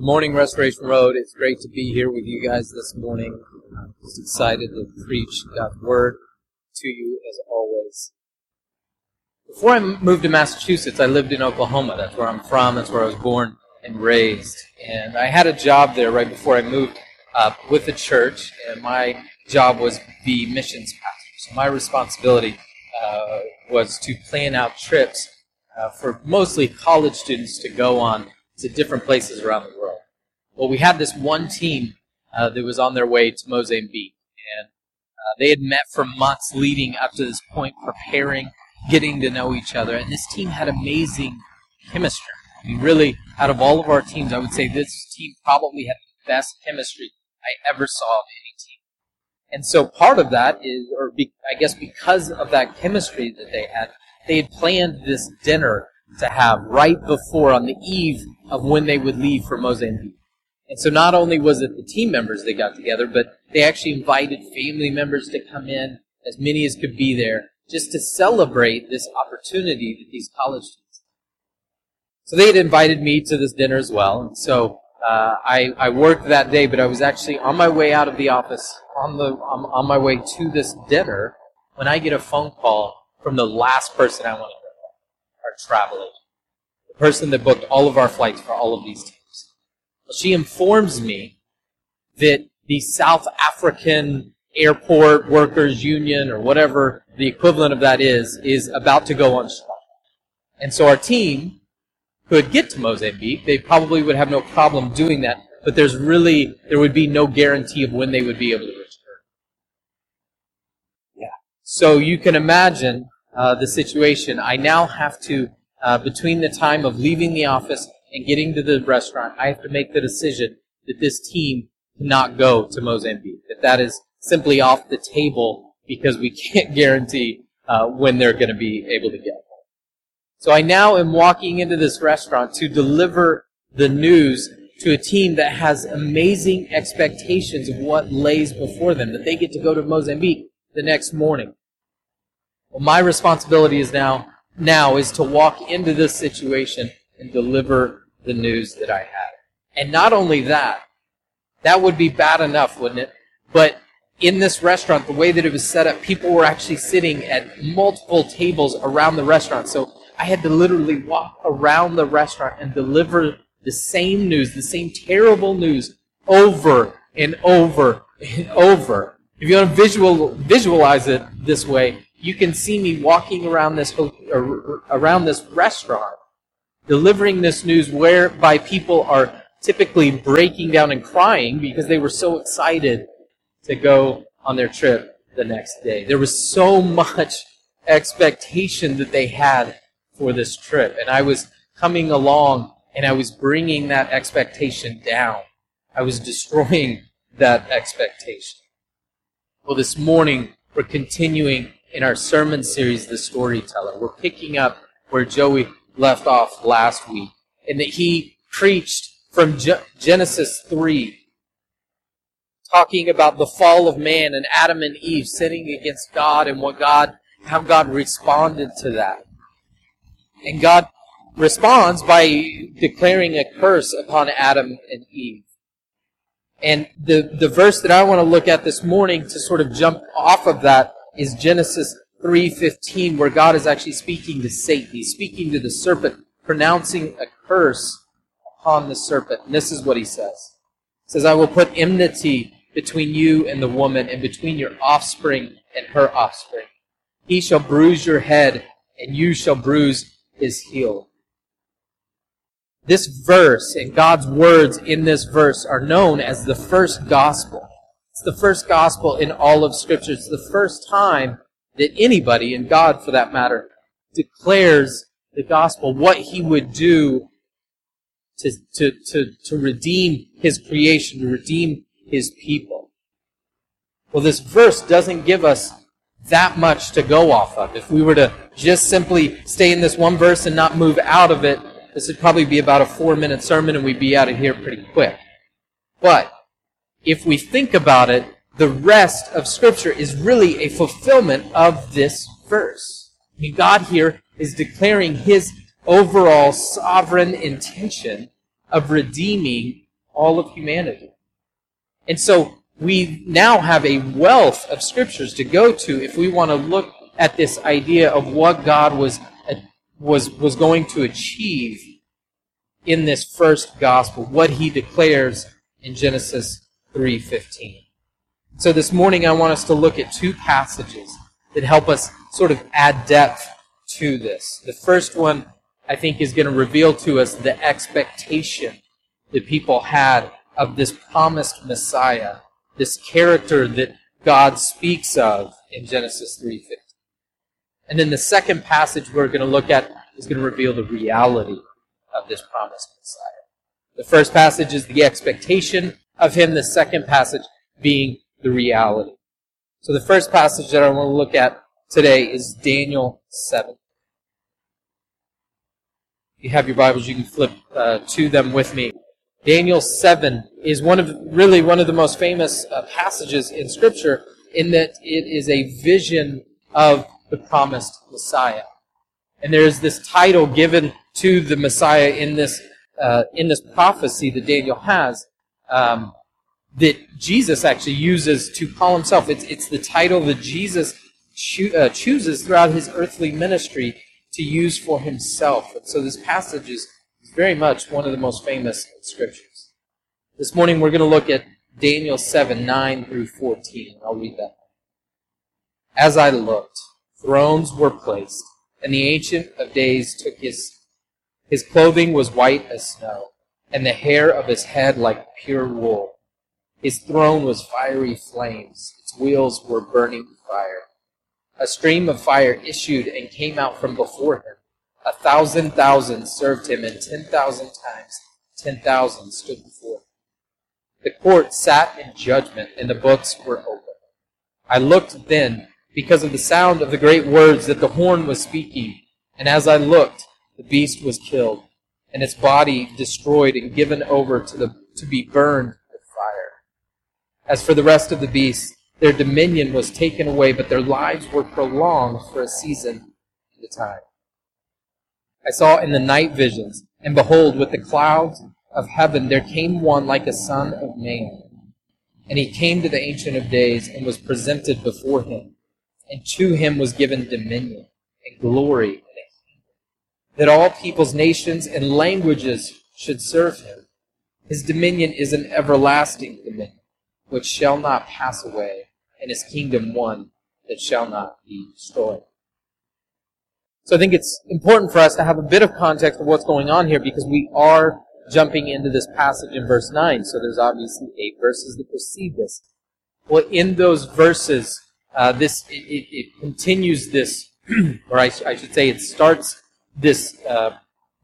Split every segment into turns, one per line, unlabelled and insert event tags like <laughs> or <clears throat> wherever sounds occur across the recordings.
Good morning, Restoration Road. It's great to be here with you guys this morning. I'm just excited to preach God's Word to you as always. Before I moved to Massachusetts, I lived in Oklahoma. That's where I'm from. That's where I was born and raised. And I had a job there right before I moved uh, with the church, and my job was the missions pastor. So my responsibility uh, was to plan out trips uh, for mostly college students to go on to different places around the world. Well, we had this one team uh, that was on their way to Mozambique, and uh, they had met for months leading up to this point, preparing, getting to know each other, and this team had amazing chemistry. I mean, really, out of all of our teams, I would say this team probably had the best chemistry I ever saw of any team. And so part of that is, or be, I guess because of that chemistry that they had, they had planned this dinner to have right before, on the eve of when they would leave for Mozambique. And so not only was it the team members that got together, but they actually invited family members to come in, as many as could be there, just to celebrate this opportunity that these college students So they had invited me to this dinner as well. And so uh, I, I worked that day, but I was actually on my way out of the office, on, the, on, on my way to this dinner, when I get a phone call from the last person I want to our travel agent, the person that booked all of our flights for all of these teams. Well, she informs me that the South African Airport Workers Union, or whatever the equivalent of that is, is about to go on strike. And so our team could get to Mozambique. They probably would have no problem doing that, but there's really, there would be no guarantee of when they would be able to return. Yeah. So you can imagine uh, the situation, I now have to, uh, between the time of leaving the office and getting to the restaurant, I have to make the decision that this team cannot go to Mozambique. That that is simply off the table because we <laughs> can't guarantee uh, when they're going to be able to get home. So I now am walking into this restaurant to deliver the news to a team that has amazing expectations of what lays before them, that they get to go to Mozambique the next morning. Well, my responsibility is now now is to walk into this situation and deliver the news that I had. And not only that, that would be bad enough, wouldn't it? But in this restaurant, the way that it was set up, people were actually sitting at multiple tables around the restaurant. So I had to literally walk around the restaurant and deliver the same news, the same terrible news over and over and over. If you want to visual, visualize it this way, you can see me walking around this around this restaurant, delivering this news whereby people are typically breaking down and crying because they were so excited to go on their trip the next day. There was so much expectation that they had for this trip, and I was coming along and I was bringing that expectation down. I was destroying that expectation. Well, this morning we're continuing in our sermon series, The Storyteller. We're picking up where Joey left off last week, and that he preached from Genesis 3, talking about the fall of man and Adam and Eve sinning against God and what God, how God responded to that. And God responds by declaring a curse upon Adam and Eve. And the, the verse that I want to look at this morning to sort of jump off of that is Genesis 3:15 where God is actually speaking to Satan. He's speaking to the serpent, pronouncing a curse upon the serpent. And this is what he says. He says, "I will put enmity between you and the woman and between your offspring and her offspring. He shall bruise your head and you shall bruise his heel." This verse and God's words in this verse are known as the first gospel. It's the first gospel in all of Scripture. It's the first time that anybody, and God for that matter, declares the gospel, what he would do to, to, to, to redeem his creation, to redeem his people. Well, this verse doesn't give us that much to go off of. If we were to just simply stay in this one verse and not move out of it, this would probably be about a four minute sermon and we'd be out of here pretty quick. But if we think about it, the rest of Scripture is really a fulfillment of this verse. I mean, God here is declaring his overall sovereign intention of redeeming all of humanity. And so we now have a wealth of scriptures to go to if we want to look at this idea of what God was, uh, was, was going to achieve in this first gospel, what he declares in Genesis 3:15. So this morning I want us to look at two passages that help us sort of add depth to this. The first one I think is going to reveal to us the expectation that people had of this promised Messiah, this character that God speaks of in Genesis 3:15. And then the second passage we're going to look at is going to reveal the reality of this promised Messiah. The first passage is the expectation of him, the second passage being the reality. So the first passage that I want to look at today is Daniel 7. If you have your Bibles, you can flip uh, to them with me. Daniel 7 is one of, really one of the most famous uh, passages in Scripture in that it is a vision of the promised Messiah. And there is this title given to the Messiah in this, uh, in this prophecy that Daniel has, um, that Jesus actually uses to call himself. It's, it's the title that Jesus cho- uh, chooses throughout his earthly ministry to use for himself. And so this passage is very much one of the most famous scriptures. This morning we're going to look at Daniel 7, 9 through 14. I'll read that. As I looked, thrones were placed, and the Ancient of Days took his his clothing was white as snow, and the hair of his head like pure wool. His throne was fiery flames, its wheels were burning fire. A stream of fire issued and came out from before him. A thousand thousand served him, and ten thousand times ten thousand stood before him. The court sat in judgment, and the books were open. I looked then, because of the sound of the great words that the horn was speaking, and as I looked, the beast was killed, and its body destroyed and given over to, the, to be burned with fire. As for the rest of the beasts, their dominion was taken away, but their lives were prolonged for a season and a time. I saw in the night visions, and behold, with the clouds of heaven there came one like a son of man. And he came to the Ancient of Days and was presented before him. And to him was given dominion and glory that all peoples, nations, and languages should serve him. His dominion is an everlasting dominion, which shall not pass away, and his kingdom one that shall not be destroyed. So I think it's important for us to have a bit of context of what's going on here because we are jumping into this passage in verse 9. So there's obviously eight verses that precede this. Well, in those verses, uh, this it, it, it, continues this, <clears throat> or I, I should say, it starts this uh,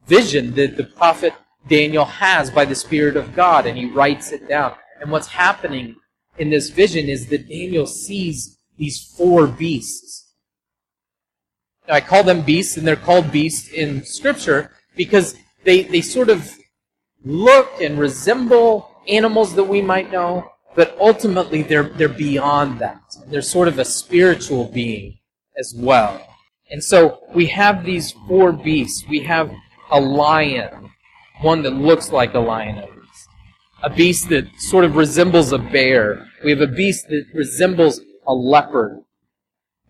vision that the prophet Daniel has by the Spirit of God, and he writes it down. And what's happening in this vision is that Daniel sees these four beasts. Now, I call them beasts, and they're called beasts in Scripture because they, they sort of look and resemble animals that we might know, but ultimately they're, they're beyond that. They're sort of a spiritual being as well. And so we have these four beasts. We have a lion, one that looks like a lion at least. A beast that sort of resembles a bear. We have a beast that resembles a leopard.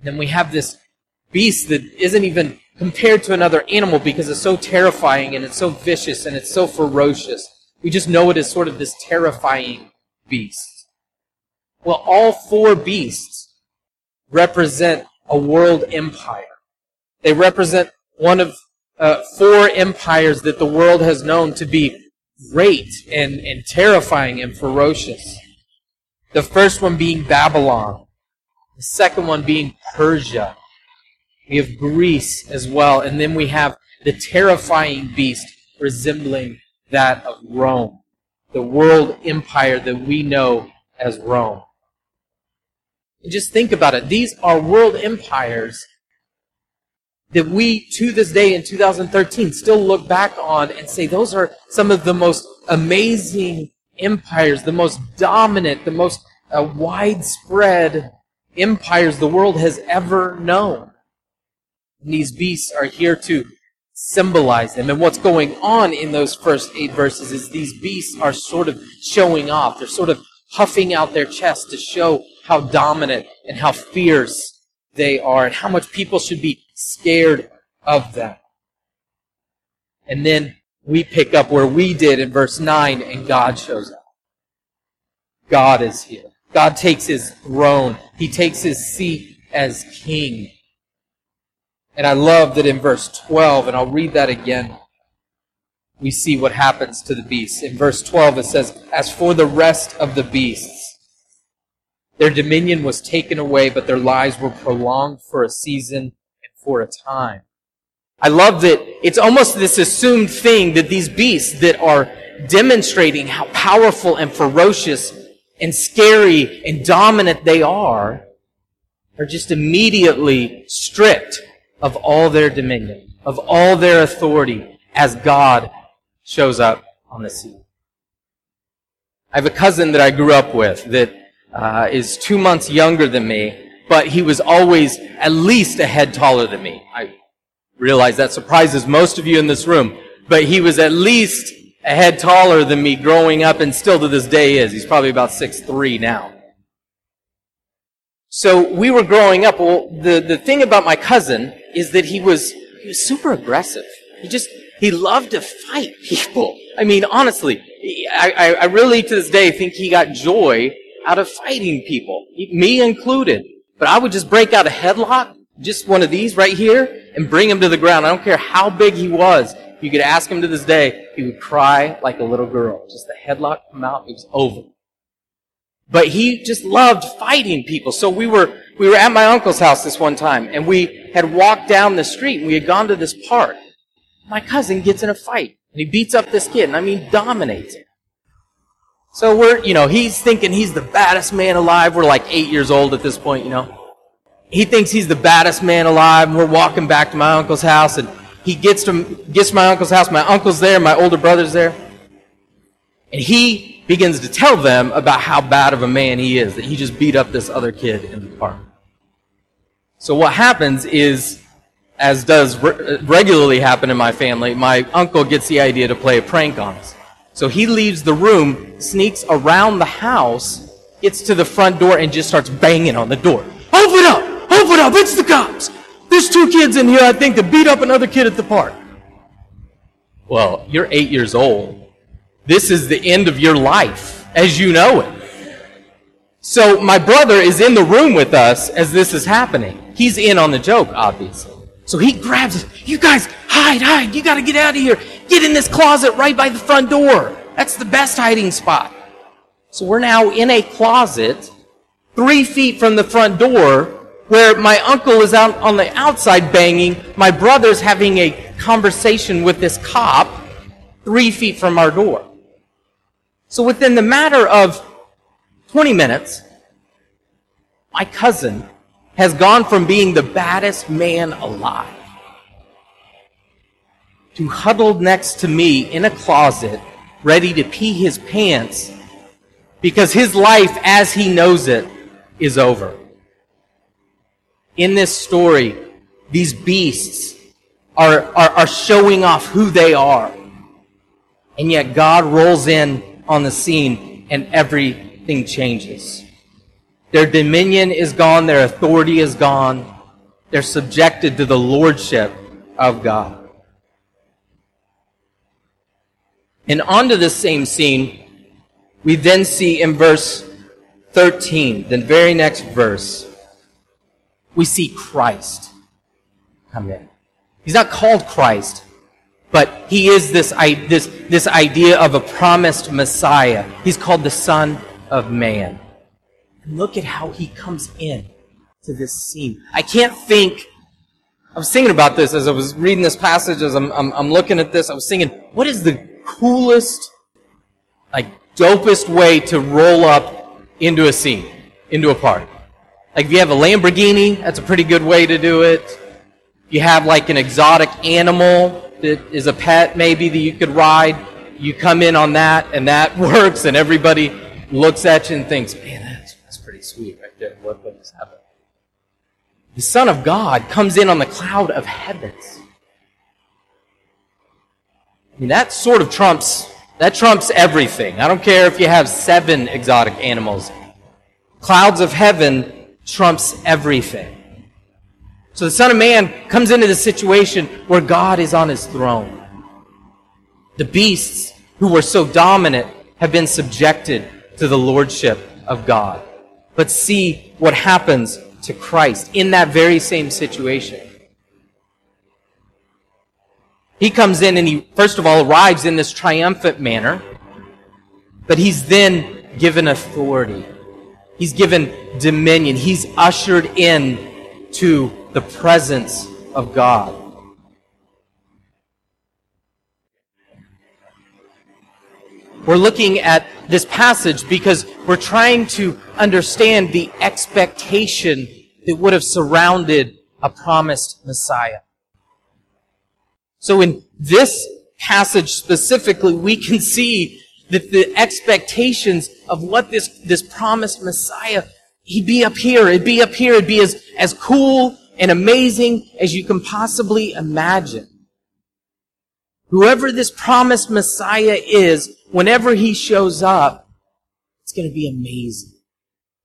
Then we have this beast that isn't even compared to another animal because it's so terrifying and it's so vicious and it's so ferocious. We just know it as sort of this terrifying beast. Well, all four beasts represent a world empire. They represent one of uh, four empires that the world has known to be great and, and terrifying and ferocious. The first one being Babylon. The second one being Persia. We have Greece as well. And then we have the terrifying beast resembling that of Rome. The world empire that we know as Rome. And just think about it. These are world empires that we, to this day in 2013, still look back on and say those are some of the most amazing empires, the most dominant, the most uh, widespread empires the world has ever known. And these beasts are here to symbolize them. And what's going on in those first eight verses is these beasts are sort of showing off. They're sort of puffing out their chest to show how dominant and how fierce they are and how much people should be scared of them. And then we pick up where we did in verse 9 and God shows up. God is here. God takes his throne. He takes his seat as king. And I love that in verse 12, and I'll read that again, we see what happens to the beasts. In verse 12, it says, As for the rest of the beasts, their dominion was taken away, but their lives were prolonged for a season and for a time. I love that it's almost this assumed thing that these beasts that are demonstrating how powerful and ferocious and scary and dominant they are, are just immediately stripped of all their dominion, of all their authority as God shows up on the scene. I have a cousin that I grew up with that uh, is two months younger than me, but he was always at least a head taller than me. I realize that surprises most of you in this room, but he was at least a head taller than me growing up and still to this day is. He's probably about six three now. So we were growing up. Well, the, the thing about my cousin is that he was, he was super aggressive. He just, he loved to fight <laughs> people. I mean, honestly, I, I, I really to this day think he got joy out of fighting people, me included. But I would just break out a headlock, just one of these right here, and bring him to the ground. I don't care how big he was. You could ask him to this day, he would cry like a little girl. Just the headlock come out, it was over. But he just loved fighting people. So we were, we were at my uncle's house this one time, and we had walked down the street, and we had gone to this park. My cousin gets in a fight, and he beats up this kid, and I mean dominates him. So we're, you know, he's thinking he's the baddest man alive. We're like eight years old at this point, you know. He thinks he's the baddest man alive. We're walking back to my uncle's house, and he gets to, gets to my uncle's house. My uncle's there, my older brother's there. And he begins to tell them about how bad of a man he is, that he just beat up this other kid in the park. So what happens is, as does re- regularly happen in my family, my uncle gets the idea to play a prank on us. So he leaves the room, sneaks around the house, gets to the front door, and just starts banging on the door. Open up! Open up! It's the cops! There's two kids in here, I think, that beat up another kid at the park. Well, you're eight years old. This is the end of your life as you know it. So my brother is in the room with us as this is happening. He's in on the joke, obviously. So he grabs us. You guys, hide, hide. You got to get out of here. Get in this closet right by the front door. That's the best hiding spot. So we're now in a closet three feet from the front door where my uncle is out on the outside banging, my brother's having a conversation with this cop three feet from our door. So within the matter of 20 minutes, my cousin has gone from being the baddest man alive to huddled next to me in a closet, ready to pee his pants because his life as he knows it is over in this story, these beasts are, are, are showing off who they are. And yet God rolls in on the scene and everything changes. Their dominion is gone, their authority is gone. They're subjected to the lordship of God. And onto this same scene, we then see in verse 13, the very next verse, we see Christ come in. He's not called Christ, but he is this, this, this idea of a promised Messiah. He's called the Son of Man. And look at how he comes in to this scene. I can't think. I was thinking about this as I was reading this passage, as I'm, I'm, I'm looking at this. I was thinking, what is the coolest, like, dopest way to roll up into a scene, into a party? Like if you have a Lamborghini, that's a pretty good way to do it. You have like an exotic animal that is a pet maybe that you could ride, you come in on that and that <laughs> works and everybody looks at you and thinks, man, that's, that's pretty sweet right there. What, what just happened? The Son of God comes in on the cloud of heavens. I mean, that sort of trumps, that trumps everything. I don't care if you have seven exotic animals. Clouds of heaven trumps everything. So the Son of Man comes into the situation where God is on his throne. The beasts who were so dominant have been subjected to the lordship of God. But see what happens to Christ in that very same situation. He comes in and he, first of all, arrives in this triumphant manner, but he's then given authority. He's given dominion. He's ushered in to the presence of God. We're looking at this passage because we're trying to understand the expectation that would have surrounded a promised Messiah. So in this passage specifically, we can see that the expectations of what this, this promised Messiah, he'd be up here, it'd be up here, it'd be as, as cool and amazing as you can possibly imagine. Whoever this promised Messiah is, whenever he shows up, it's going to be amazing.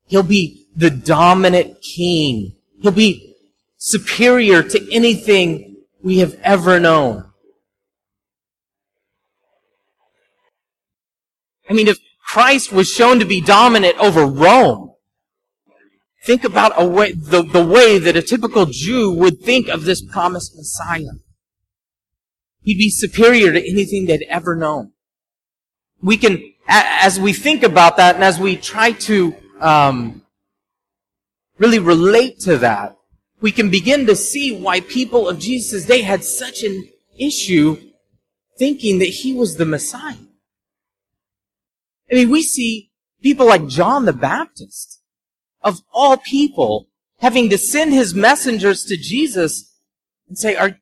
He'll be the dominant king. He'll be superior to anything we have ever known. I mean, if Christ was shown to be dominant over Rome, think about way, the, the way that a typical Jew would think of this promised Messiah. He'd be superior to anything they'd ever known. We can, as we think about that and as we try to um, really relate to that, we can begin to see why people of Jesus' day had such an issue thinking that he was the Messiah. I mean, we see people like John the Baptist, of all people, having to send his messengers to Jesus and say, are,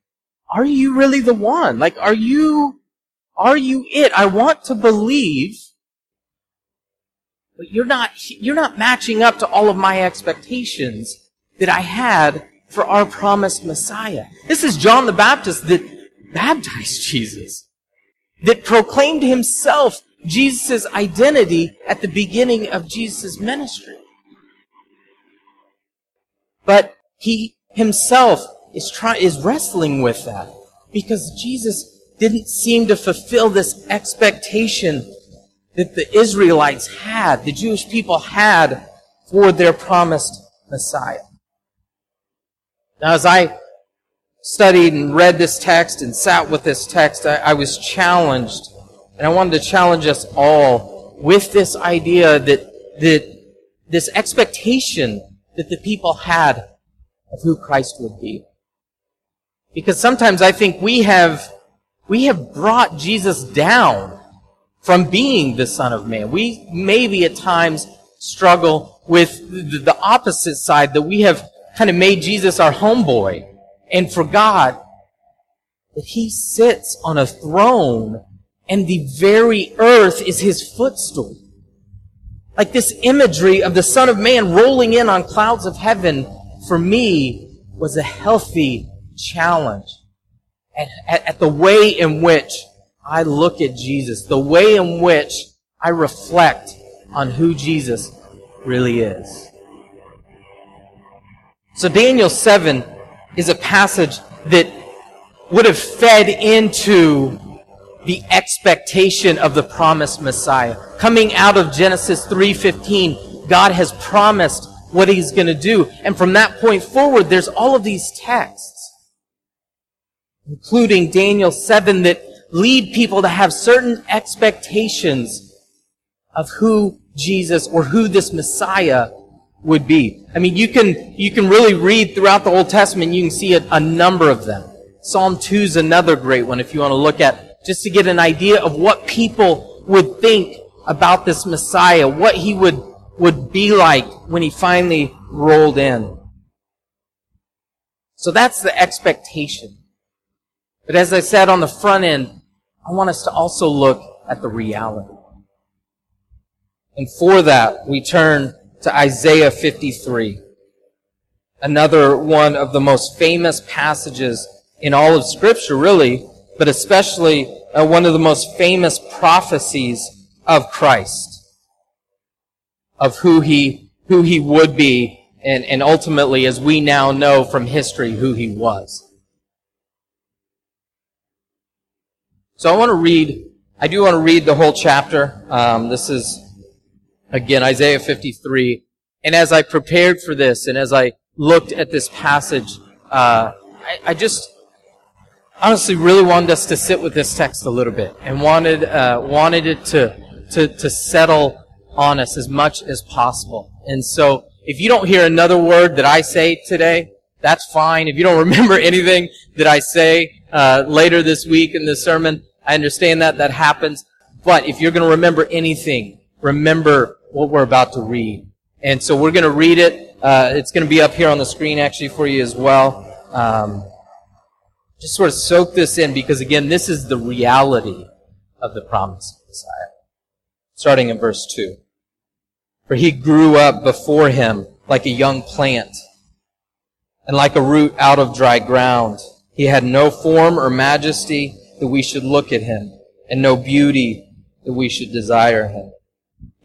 are you really the one? Like, are you, are you it? I want to believe, but you're not, you're not matching up to all of my expectations that I had for our promised Messiah. This is John the Baptist that baptized Jesus, that proclaimed himself Jesus' identity at the beginning of Jesus' ministry. But he himself is trying, is wrestling with that because Jesus didn't seem to fulfill this expectation that the Israelites had, the Jewish people had for their promised Messiah. Now, as I studied and read this text and sat with this text, I, I was challenged and I wanted to challenge us all with this idea that, that this expectation that the people had of who Christ would be. Because sometimes I think we have, we have brought Jesus down from being the Son of Man. We maybe at times struggle with the opposite side that we have kind of made Jesus our homeboy and forgot that he sits on a throne and the very earth is his footstool. Like this imagery of the Son of Man rolling in on clouds of heaven, for me, was a healthy challenge at, at, at the way in which I look at Jesus, the way in which I reflect on who Jesus really is. So Daniel 7 is a passage that would have fed into the expectation of the promised Messiah. Coming out of Genesis 3:15, God has promised what he's going to do. And from that point forward, there's all of these texts, including Daniel 7, that lead people to have certain expectations of who Jesus or who this Messiah would be. I mean, you can, you can really read throughout the Old Testament, you can see a, a number of them. Psalm 2 is another great one if you want to look at just to get an idea of what people would think about this Messiah, what he would, would be like when he finally rolled in. So that's the expectation. But as I said on the front end, I want us to also look at the reality. And for that, we turn to Isaiah 53. Another one of the most famous passages in all of Scripture, really,
but especially uh, one of the most famous prophecies of Christ, of who he, who he would be, and, and ultimately, as we now know from history, who he was. So I want to read, I do want to read the whole chapter. Um, this is, again, Isaiah 53. And as I prepared for this, and as I looked at this passage, uh, I, I, just honestly really wanted us to sit with this text a little bit, and wanted uh, wanted it to to to settle on us as much as possible. And so, if you don't hear another word that I say today, that's fine. If you don't <laughs> remember anything that I say uh, later this week in the sermon, I understand that that happens. But if you're going to remember anything, remember what we're about to read. And so we're going to read it. Uh, it's going to be up here on the screen actually for you as well. Um, just sort of soak this in because again, this is the reality of the promise of Messiah. Starting in verse 2. For he grew up before him like a young plant and like a root out of dry ground. He had no form or majesty that we should look at him, and no beauty that we should desire him.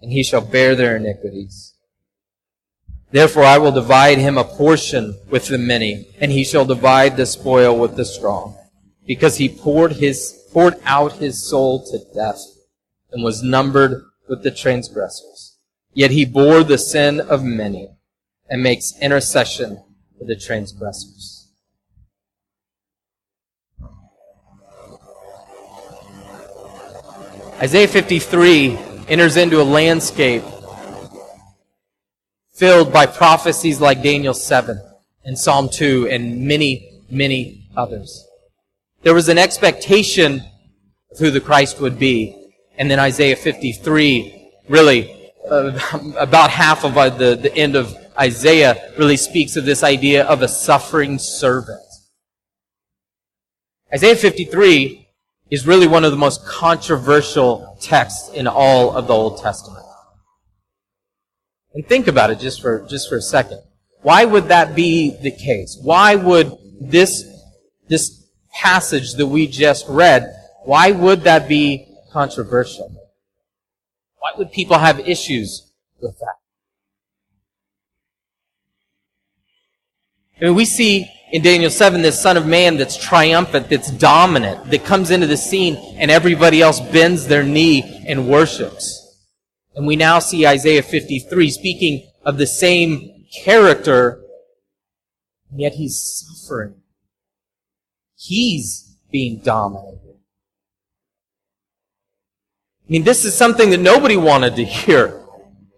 and he shall bear their iniquities. Therefore I will divide him a portion with the many, and he shall divide the spoil with the strong, because he poured his poured out his soul to death, and was numbered with the transgressors. Yet he bore the sin of many, and makes intercession for the transgressors. Isaiah 53 enters into a landscape filled by prophecies like Daniel 7 and Psalm 2 and many, many others. There was an expectation of who the Christ would be. And then Isaiah 53, really, uh, <laughs> about half of uh, the, the end of Isaiah really speaks of this idea of a suffering servant. Isaiah 53 is really one of the most controversial texts in all of the Old Testament. And think about it just for, just for a second. Why would that be the case? Why would this, this passage that we just read, why would that be controversial? Why would people have issues with that? I mean, we see in Daniel 7 this Son of Man that's triumphant, that's dominant, that comes into the scene and everybody else bends their knee and worships. And we now see Isaiah 53 speaking of the same character, and yet he's suffering. He's being dominated. I mean, this is something that nobody wanted to hear.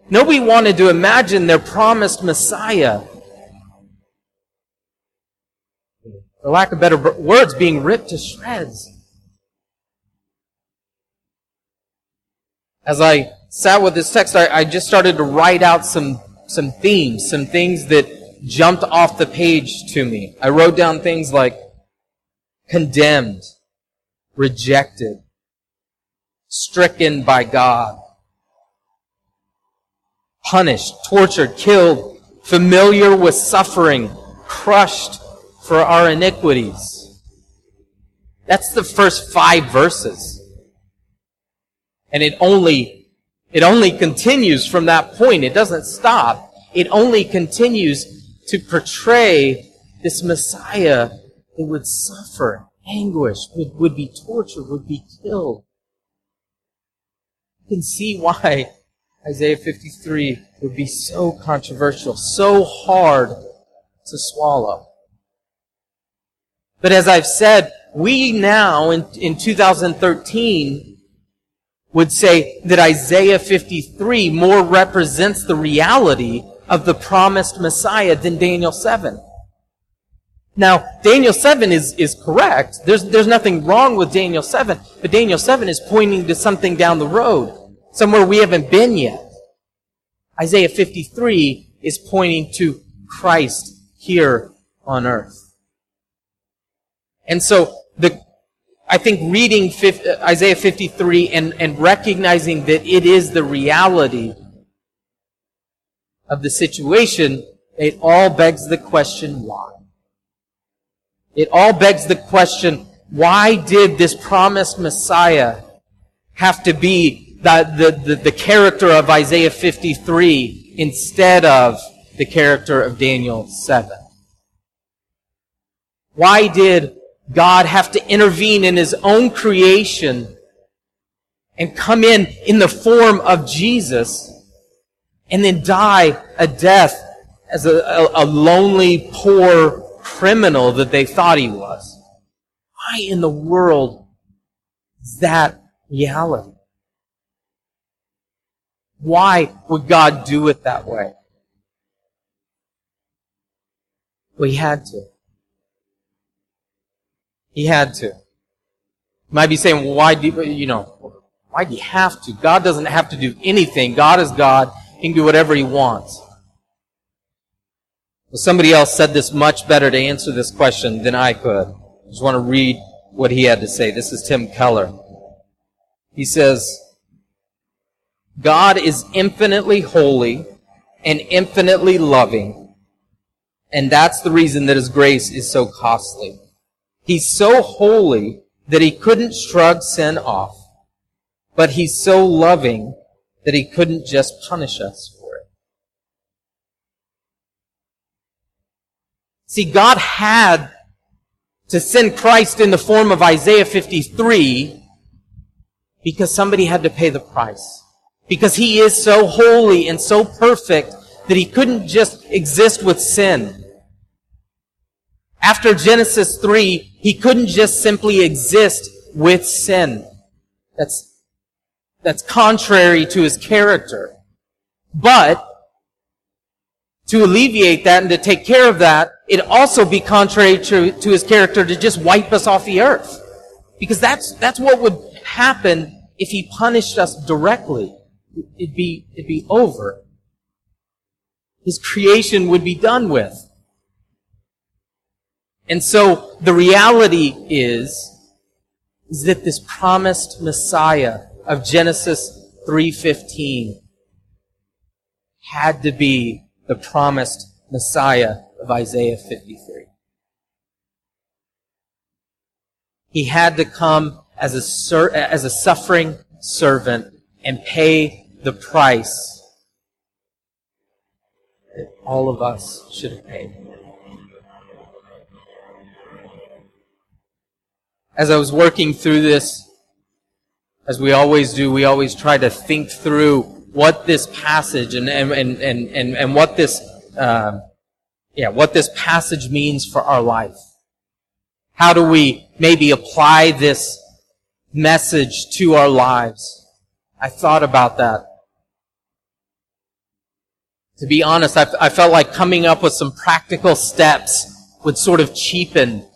Nobody wanted to imagine their promised Messiah. For lack of better words, being ripped to shreds. As I sat with this text, I, I just started to write out some, some themes, some things that jumped off the page to me. I wrote down things like condemned, rejected, stricken by God, punished, tortured, killed, familiar with suffering, crushed for our iniquities. That's the first five verses. And it only, it only continues from that point. It doesn't stop. It only continues to portray this Messiah that would suffer anguish, would, would be tortured, would be killed. You can see why Isaiah 53 would be so controversial, so hard to swallow. But as I've said, we now in, in 2013 would say that Isaiah 53 more represents the reality of the promised Messiah than Daniel 7. Now, Daniel 7 is, is correct. There's, there's nothing wrong with Daniel 7, but Daniel 7 is pointing to something down the road, somewhere we haven't been yet. Isaiah 53 is pointing to Christ here on earth. And so the, I think reading 50, uh, Isaiah 53 and, and recognizing that it is the reality of the situation, it all begs the question, why? It all begs the question, why did this promised Messiah have to be the, the, the, the character of Isaiah 53 instead of the character of Daniel 7? Why did God have to intervene in his own creation and come in in the form of Jesus and then die a death as a, a, a lonely, poor criminal that they thought he was. Why in the world is that reality? Why would God do it that way? We had to. He had to. You might be saying, well, why do you, know, why do you have to? God doesn't have to do anything. God is God. He can do whatever he wants. Well, somebody else said this much better to answer this question than I could. I just want to read what he had to say. This is Tim Keller. He says, God is infinitely holy and infinitely loving, and that's the reason that his grace is so costly. He's so holy that he couldn't shrug sin off, but he's so loving that he couldn't just punish us for it. See, God had to send Christ in the form of Isaiah 53 because somebody had to pay the price. Because he is so holy and so perfect that he couldn't just exist with sin. After Genesis 3, he couldn't just simply exist with sin. That's, that's contrary to his character. But, to alleviate that and to take care of that, it also be contrary to, to his character to just wipe us off the earth. Because that's, that's what would happen if he punished us directly. It'd be, it'd be over. His creation would be done with. And so the reality is, is that this promised Messiah of Genesis 3.15 had to be the promised Messiah of Isaiah 53. He had to come as a, ser- as a suffering servant and pay the price that all of us should have paid. As I was working through this, as we always do, we always try to think through what this passage and, and, and, and, and, what this, uh, yeah, what this passage means for our life. How do we maybe apply this message to our lives?
I thought about that. To be honest, I, I felt like coming up with some practical steps would sort of cheapen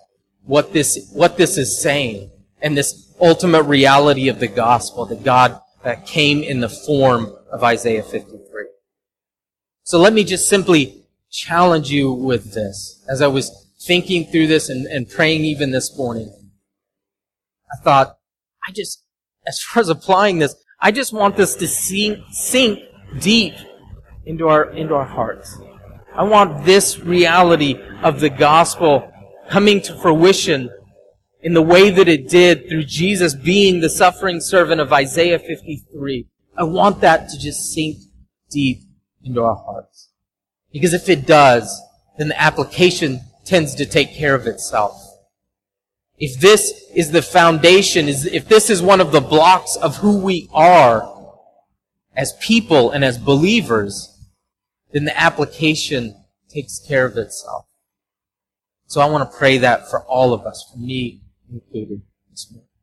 what this, what this is saying and this ultimate reality of the gospel that God that came in the form of Isaiah 53. So let me just simply challenge you with this. As I was thinking through this and, and praying even this morning, I thought, I just, as far as applying this, I just want this to sink, sink deep into our, into our hearts. I want this reality of the gospel coming to fruition in the way that it did through Jesus being the suffering servant of Isaiah 53. I want that to just sink deep into our hearts. Because if it does, then the application tends to take care of itself. If this is the foundation, is if this is one of the blocks of who we are as people and as believers, then the application takes care of itself. So I want to pray that for all of us, for me included this morning.